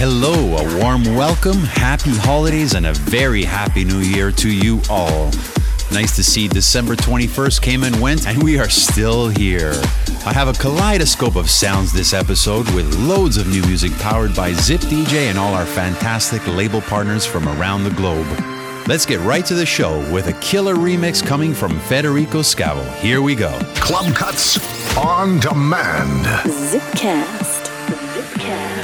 .fm. Hello, a warm welcome, happy holidays, and a very happy new year to you all. Nice to see December 21st came and went, and we are still here. I have a kaleidoscope of sounds this episode with loads of new music powered by Zip DJ and all our fantastic label partners from around the globe. Let's get right to the show with a killer remix coming from Federico Scavo. Here we go. Club Cuts on demand. Zipcast. Zipcast.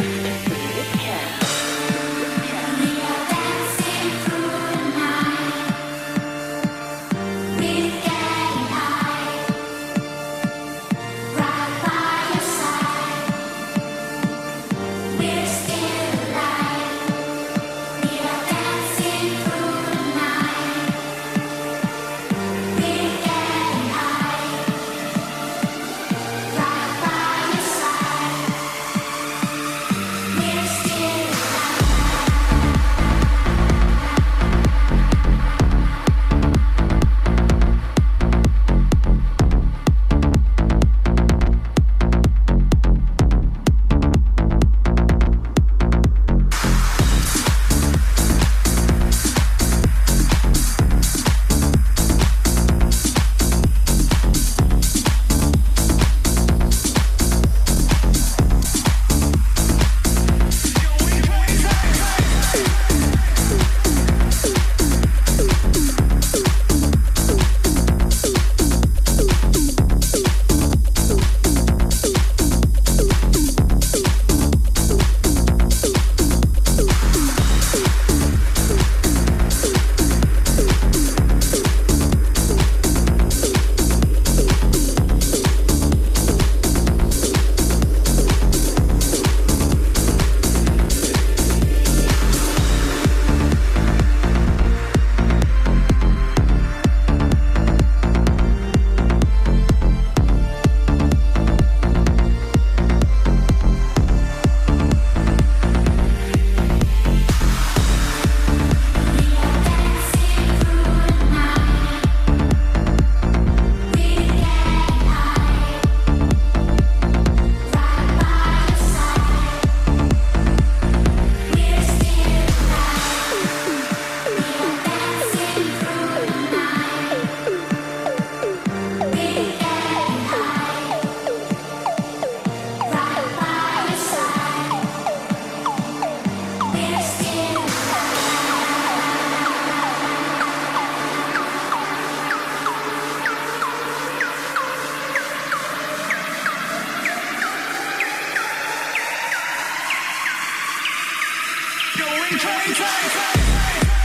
train, train, train.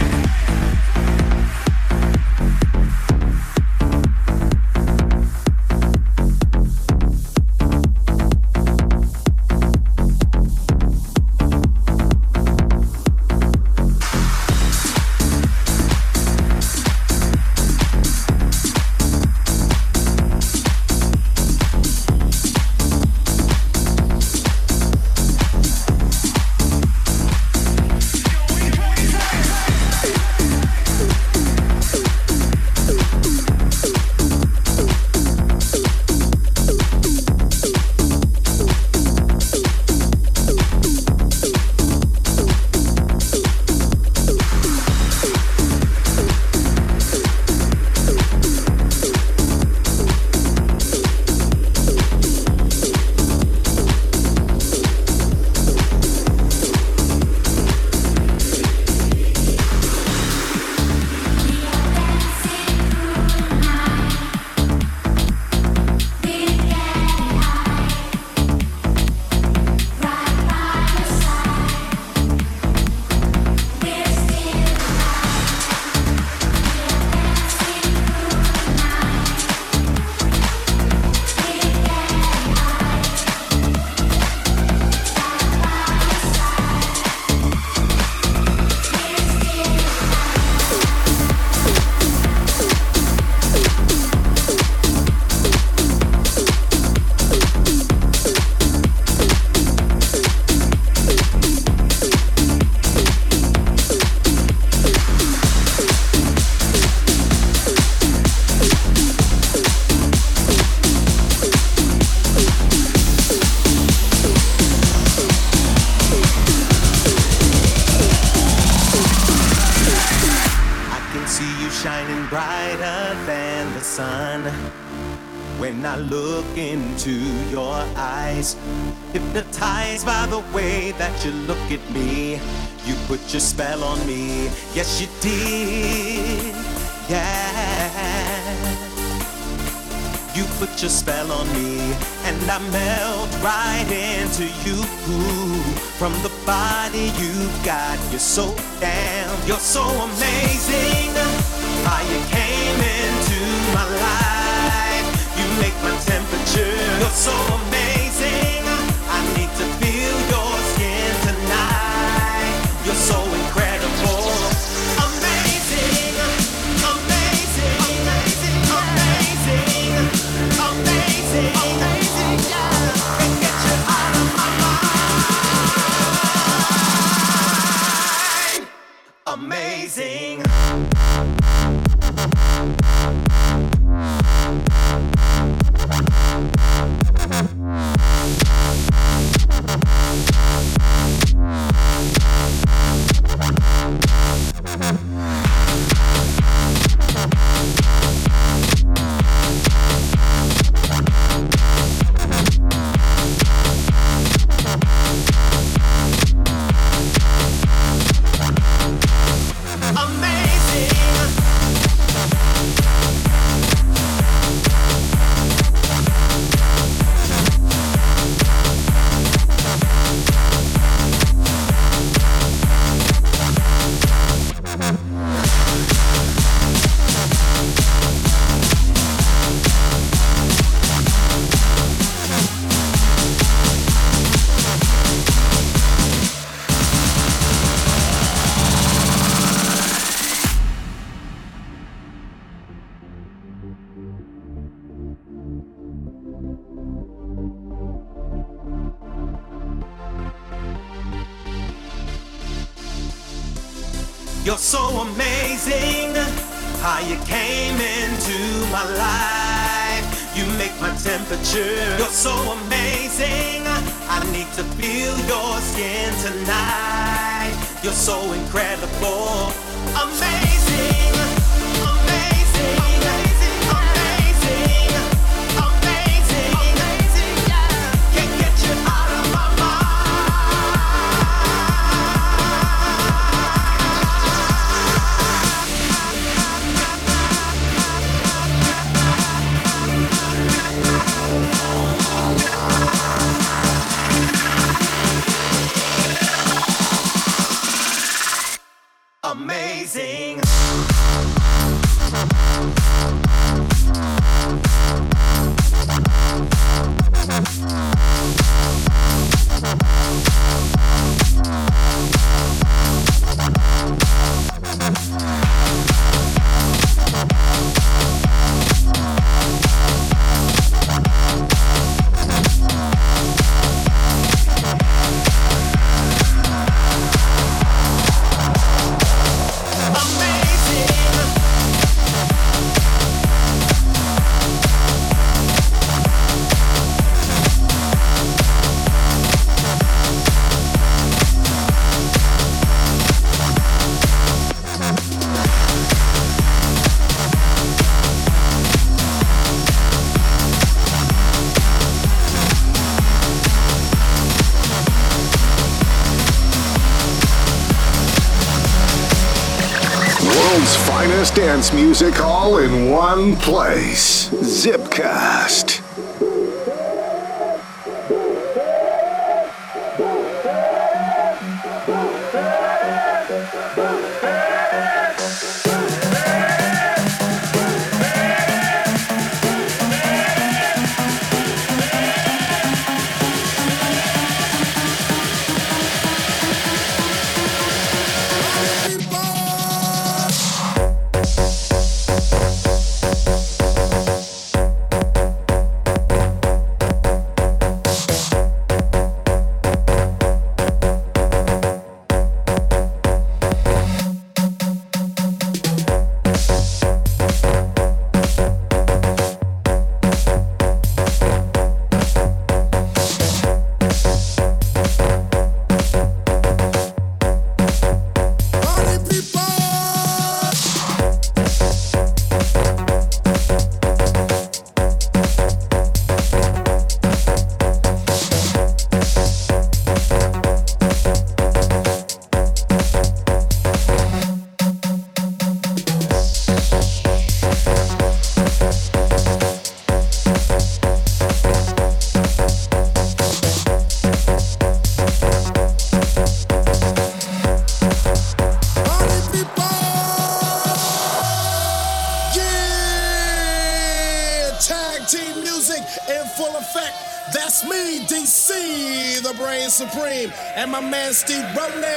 You look at me, you put your spell on me. Yes, you did. Yeah. You put your spell on me, and I melt right into you. From the body you've got, you're so damn, you're so amazing. How you came into my life, you make my temperature. You're so amazing. So incredible. Dance music all in one place. Zipcast. And my man Steve Ronan.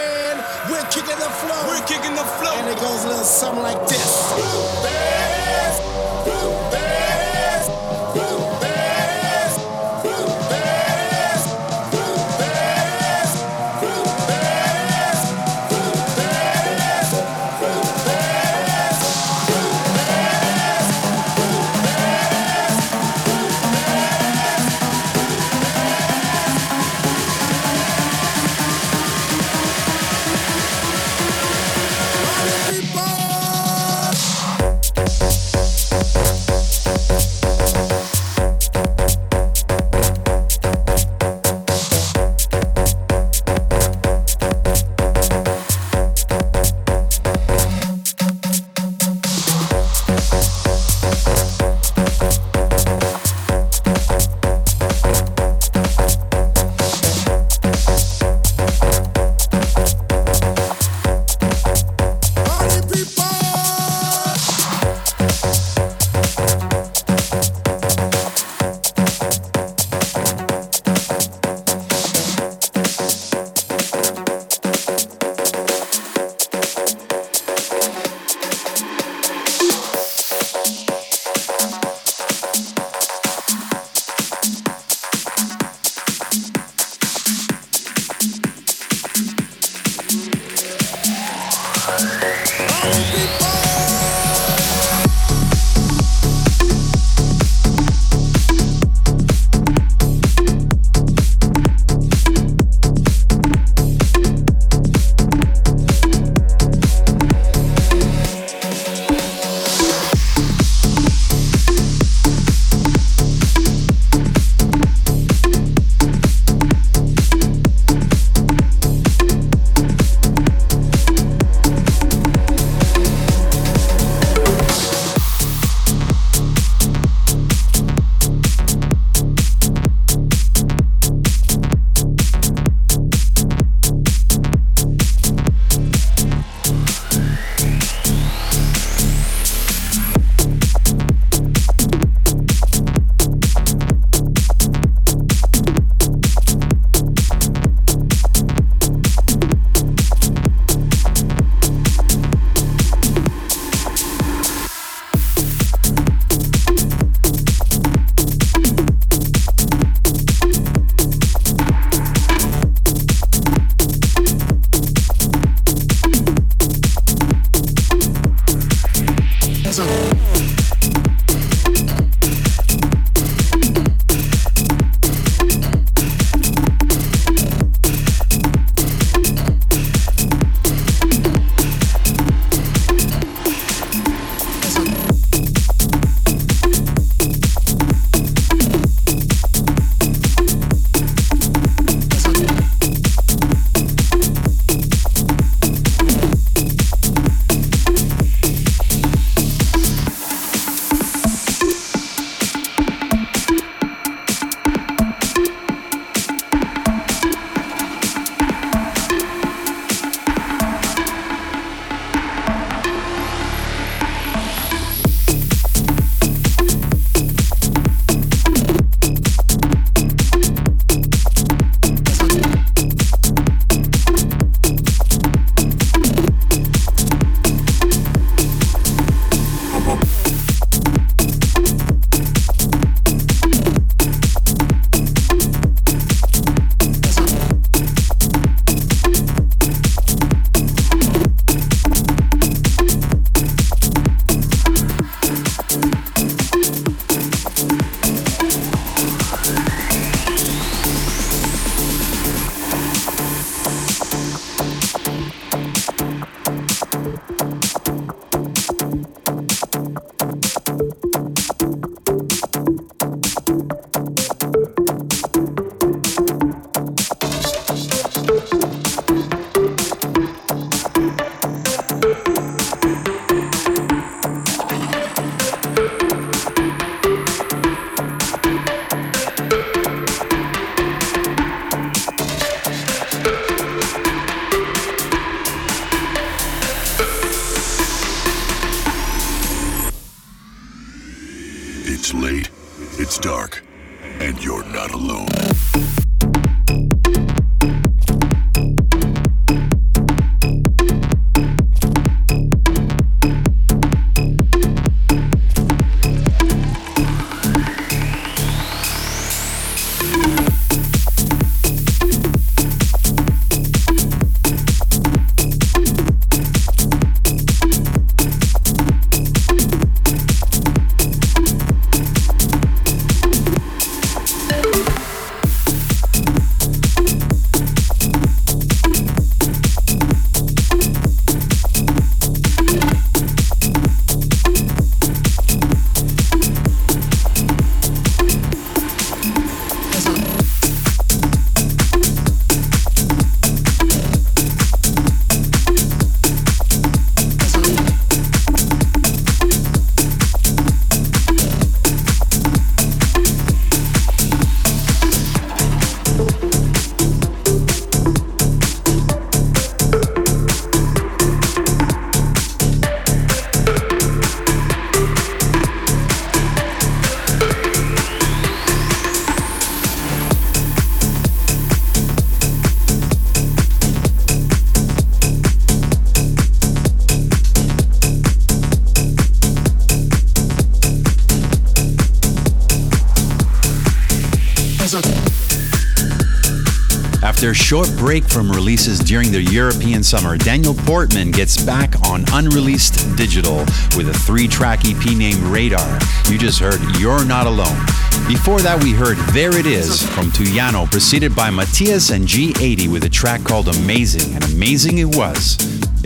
A short break from releases during the European summer, Daniel Portman gets back on unreleased digital with a three track EP named Radar. You just heard You're Not Alone. Before that, we heard There It Is from Tuyano, preceded by Matthias and G80 with a track called Amazing, and amazing it was.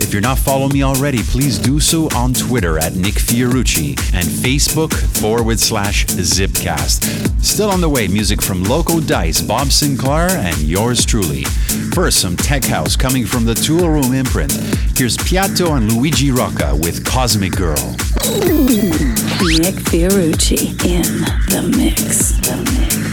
If you're not following me already, please do so on Twitter at Nick Fiorucci and Facebook forward slash Zipcast. Still on the way, music from Loco Dice, Bob Sinclar, and yours truly. First, some tech house coming from the Toolroom imprint. Here's Piatto and Luigi Rocca with Cosmic Girl. Nick Fiorucci in the mix. The mix.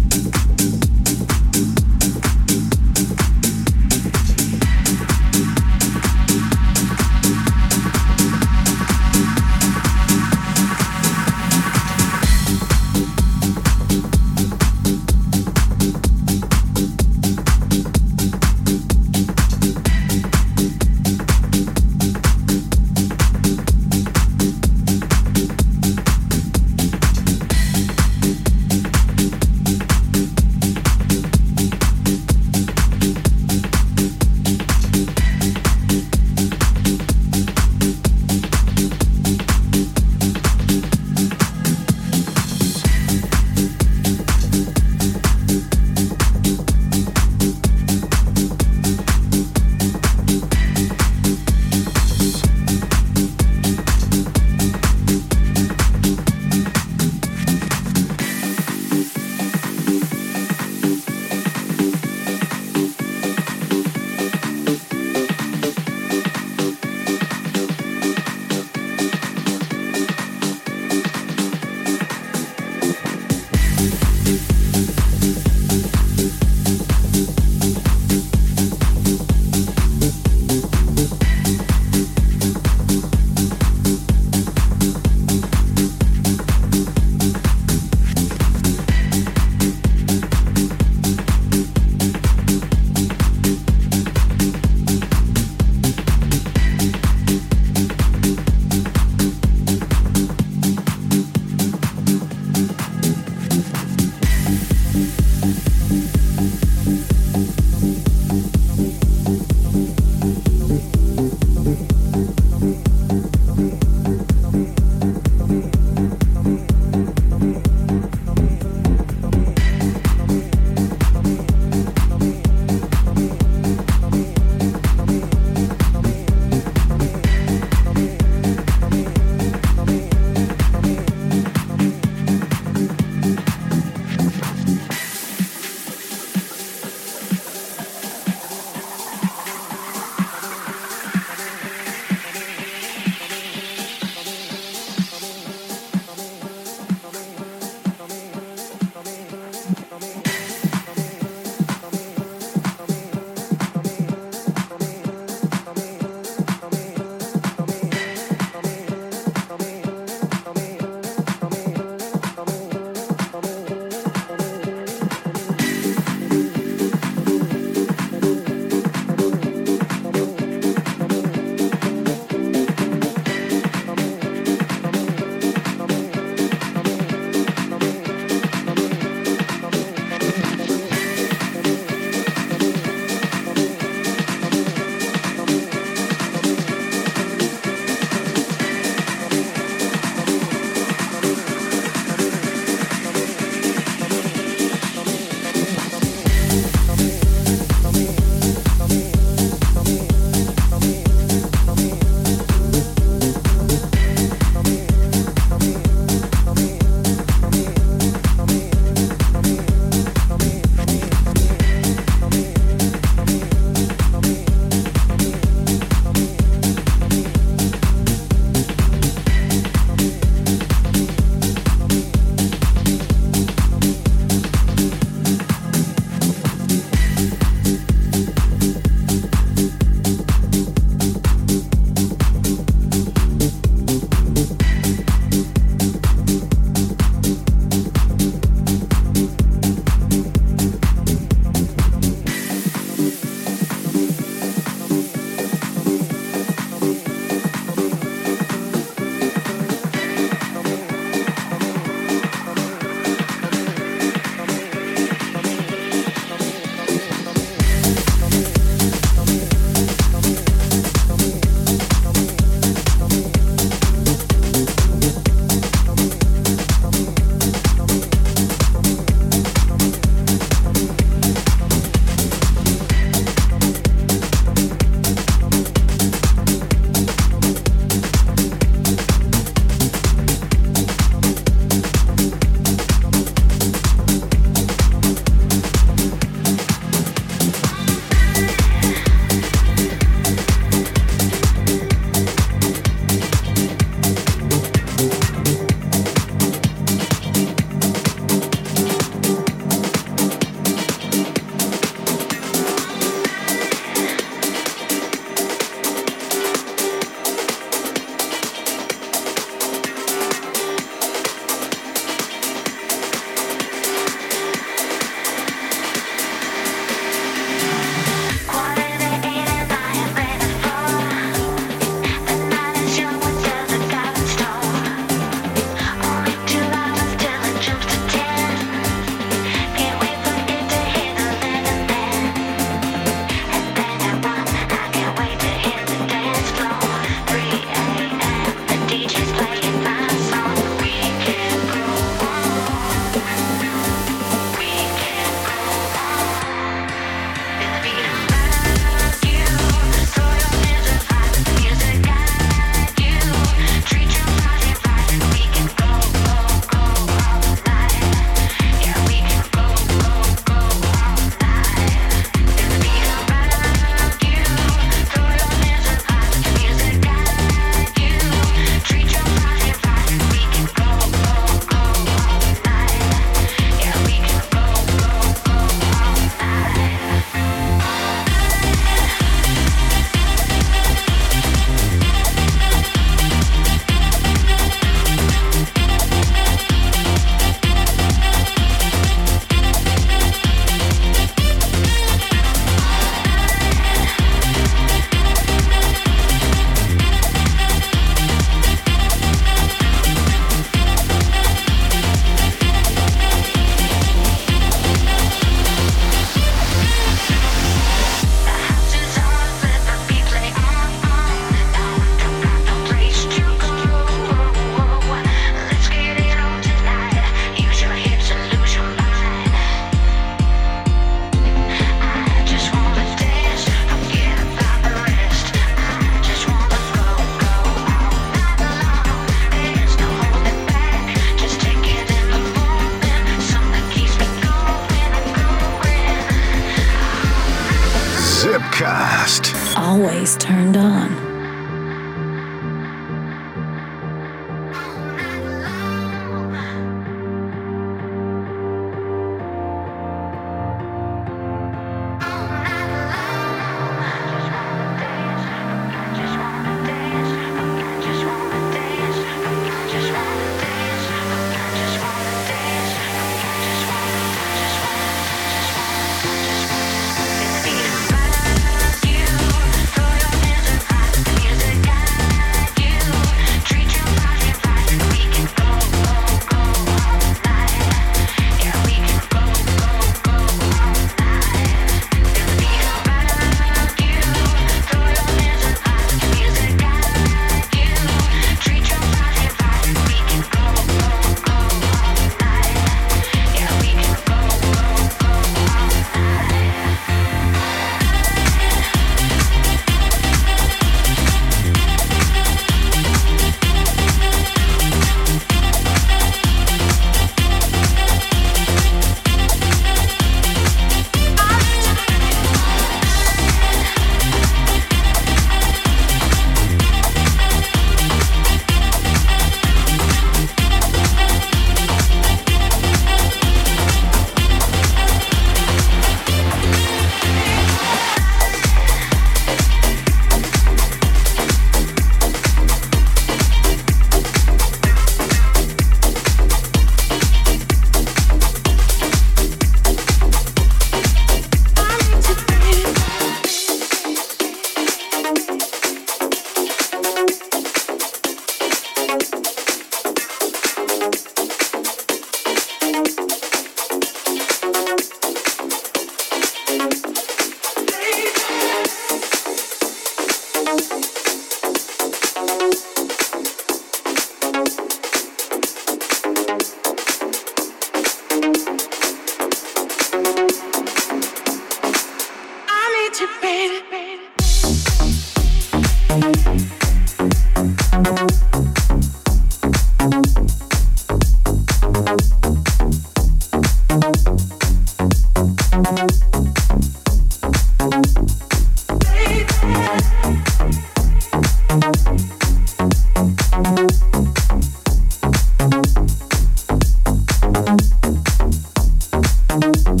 On. Feel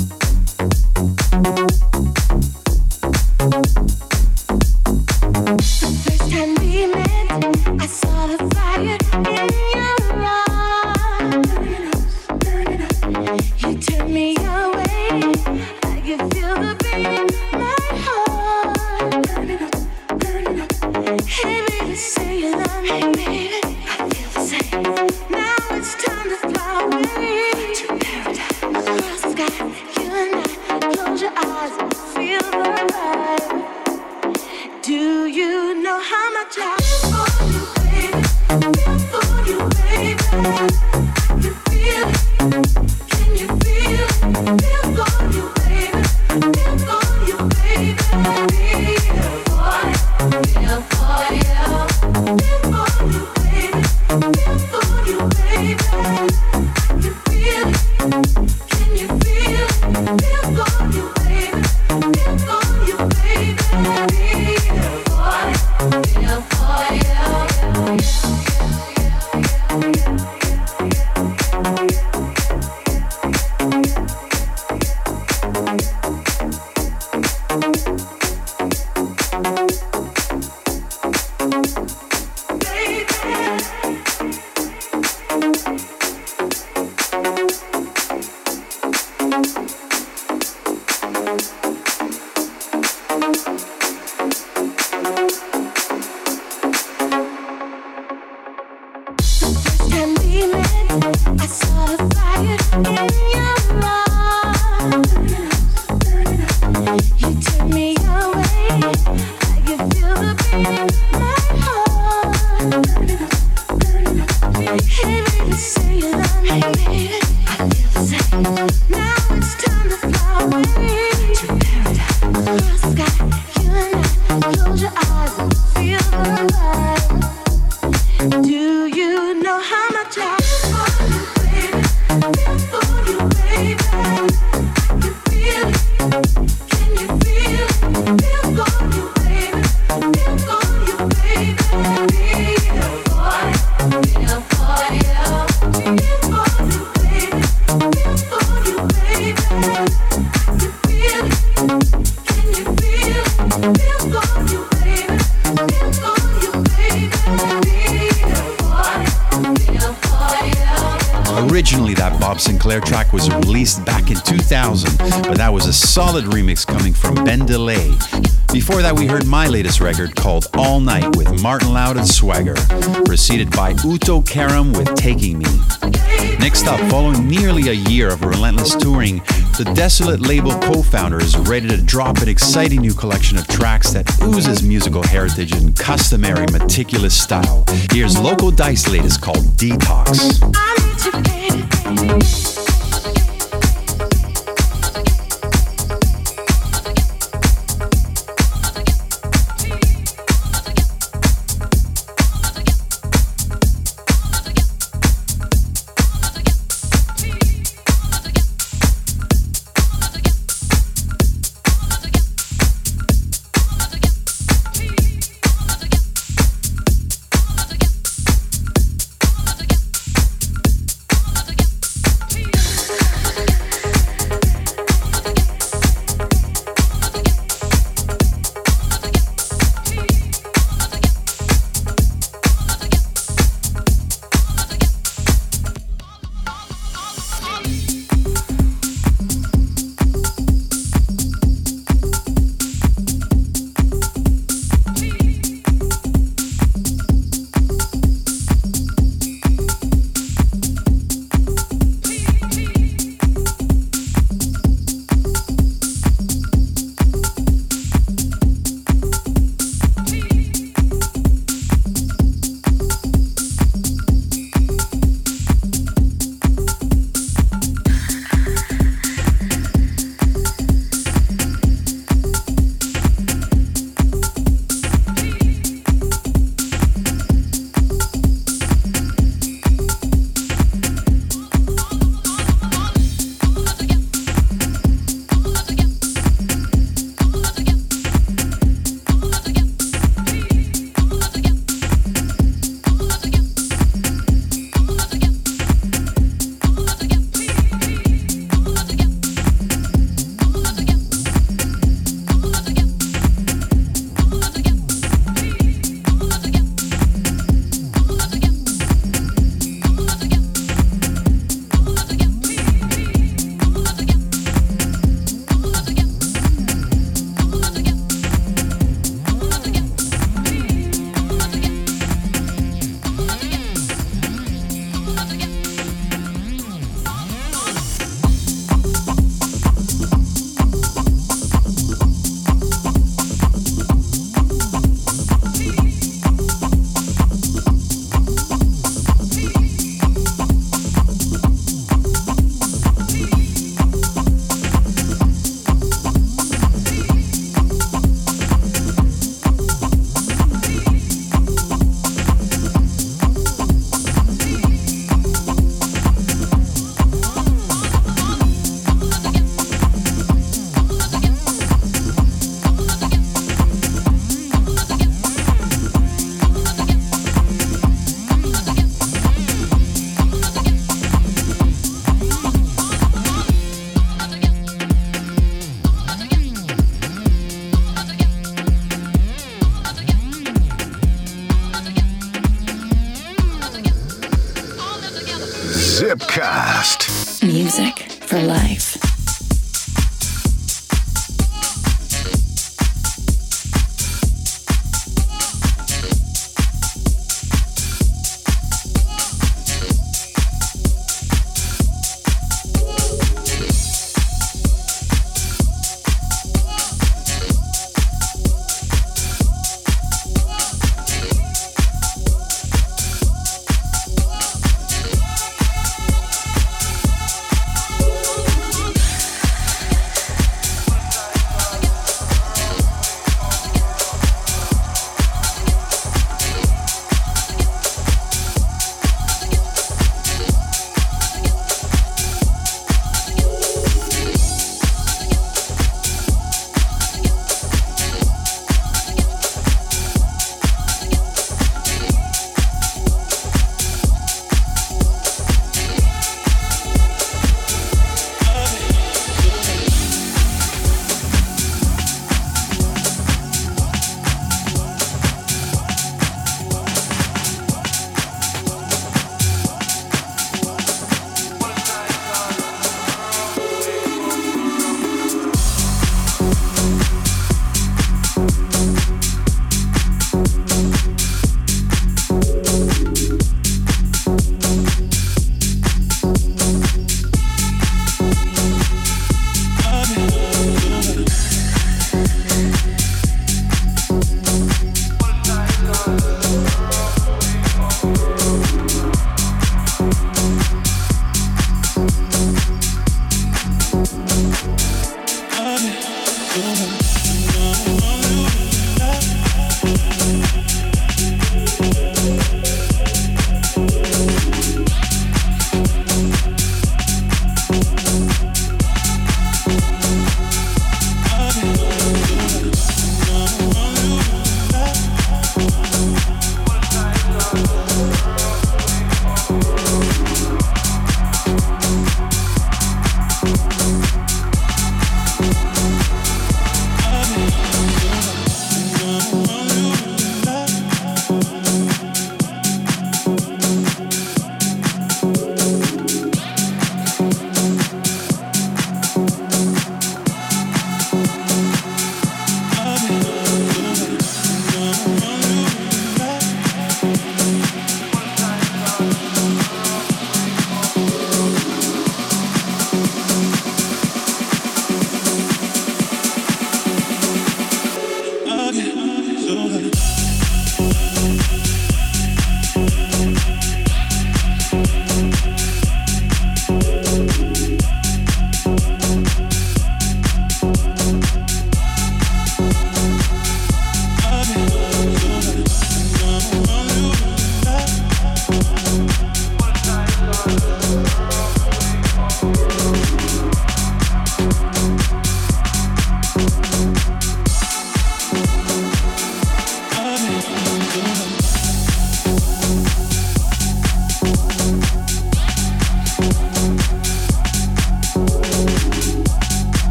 solid remix coming from Ben DeLay. Before that, we heard my latest record called All Night with Martin Loud and Swagger, preceded by Uto Karem with Taking Me. Next up, following nearly a year of relentless touring, the Desolat label co founder is ready to drop an exciting new collection of tracks that oozes musical heritage and customary meticulous style. Here's Loco Dice latest called Detox.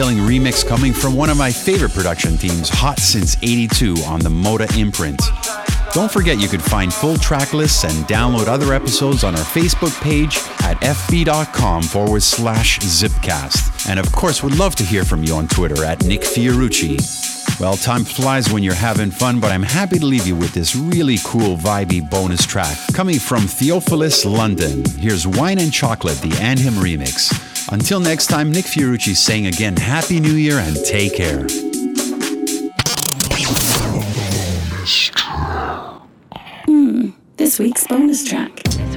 Killing remix coming from one of my favorite production teams, Hot Since 82 on the Moda imprint. Don't forget you can find full track lists and download other episodes on our Facebook page at fb.com forward slash zipcast. And of course, we'd love to hear from you on Twitter at Nick Fiorucci. Well, time flies when you're having fun, but I'm happy to leave you with this really cool, vibey bonus track coming from Theophilus London. Here's Wine and Chocolate, the Andhim remix. Until next time, Nick Fiorucci saying again, Happy New Year and take care. Hmm, this week's bonus track. This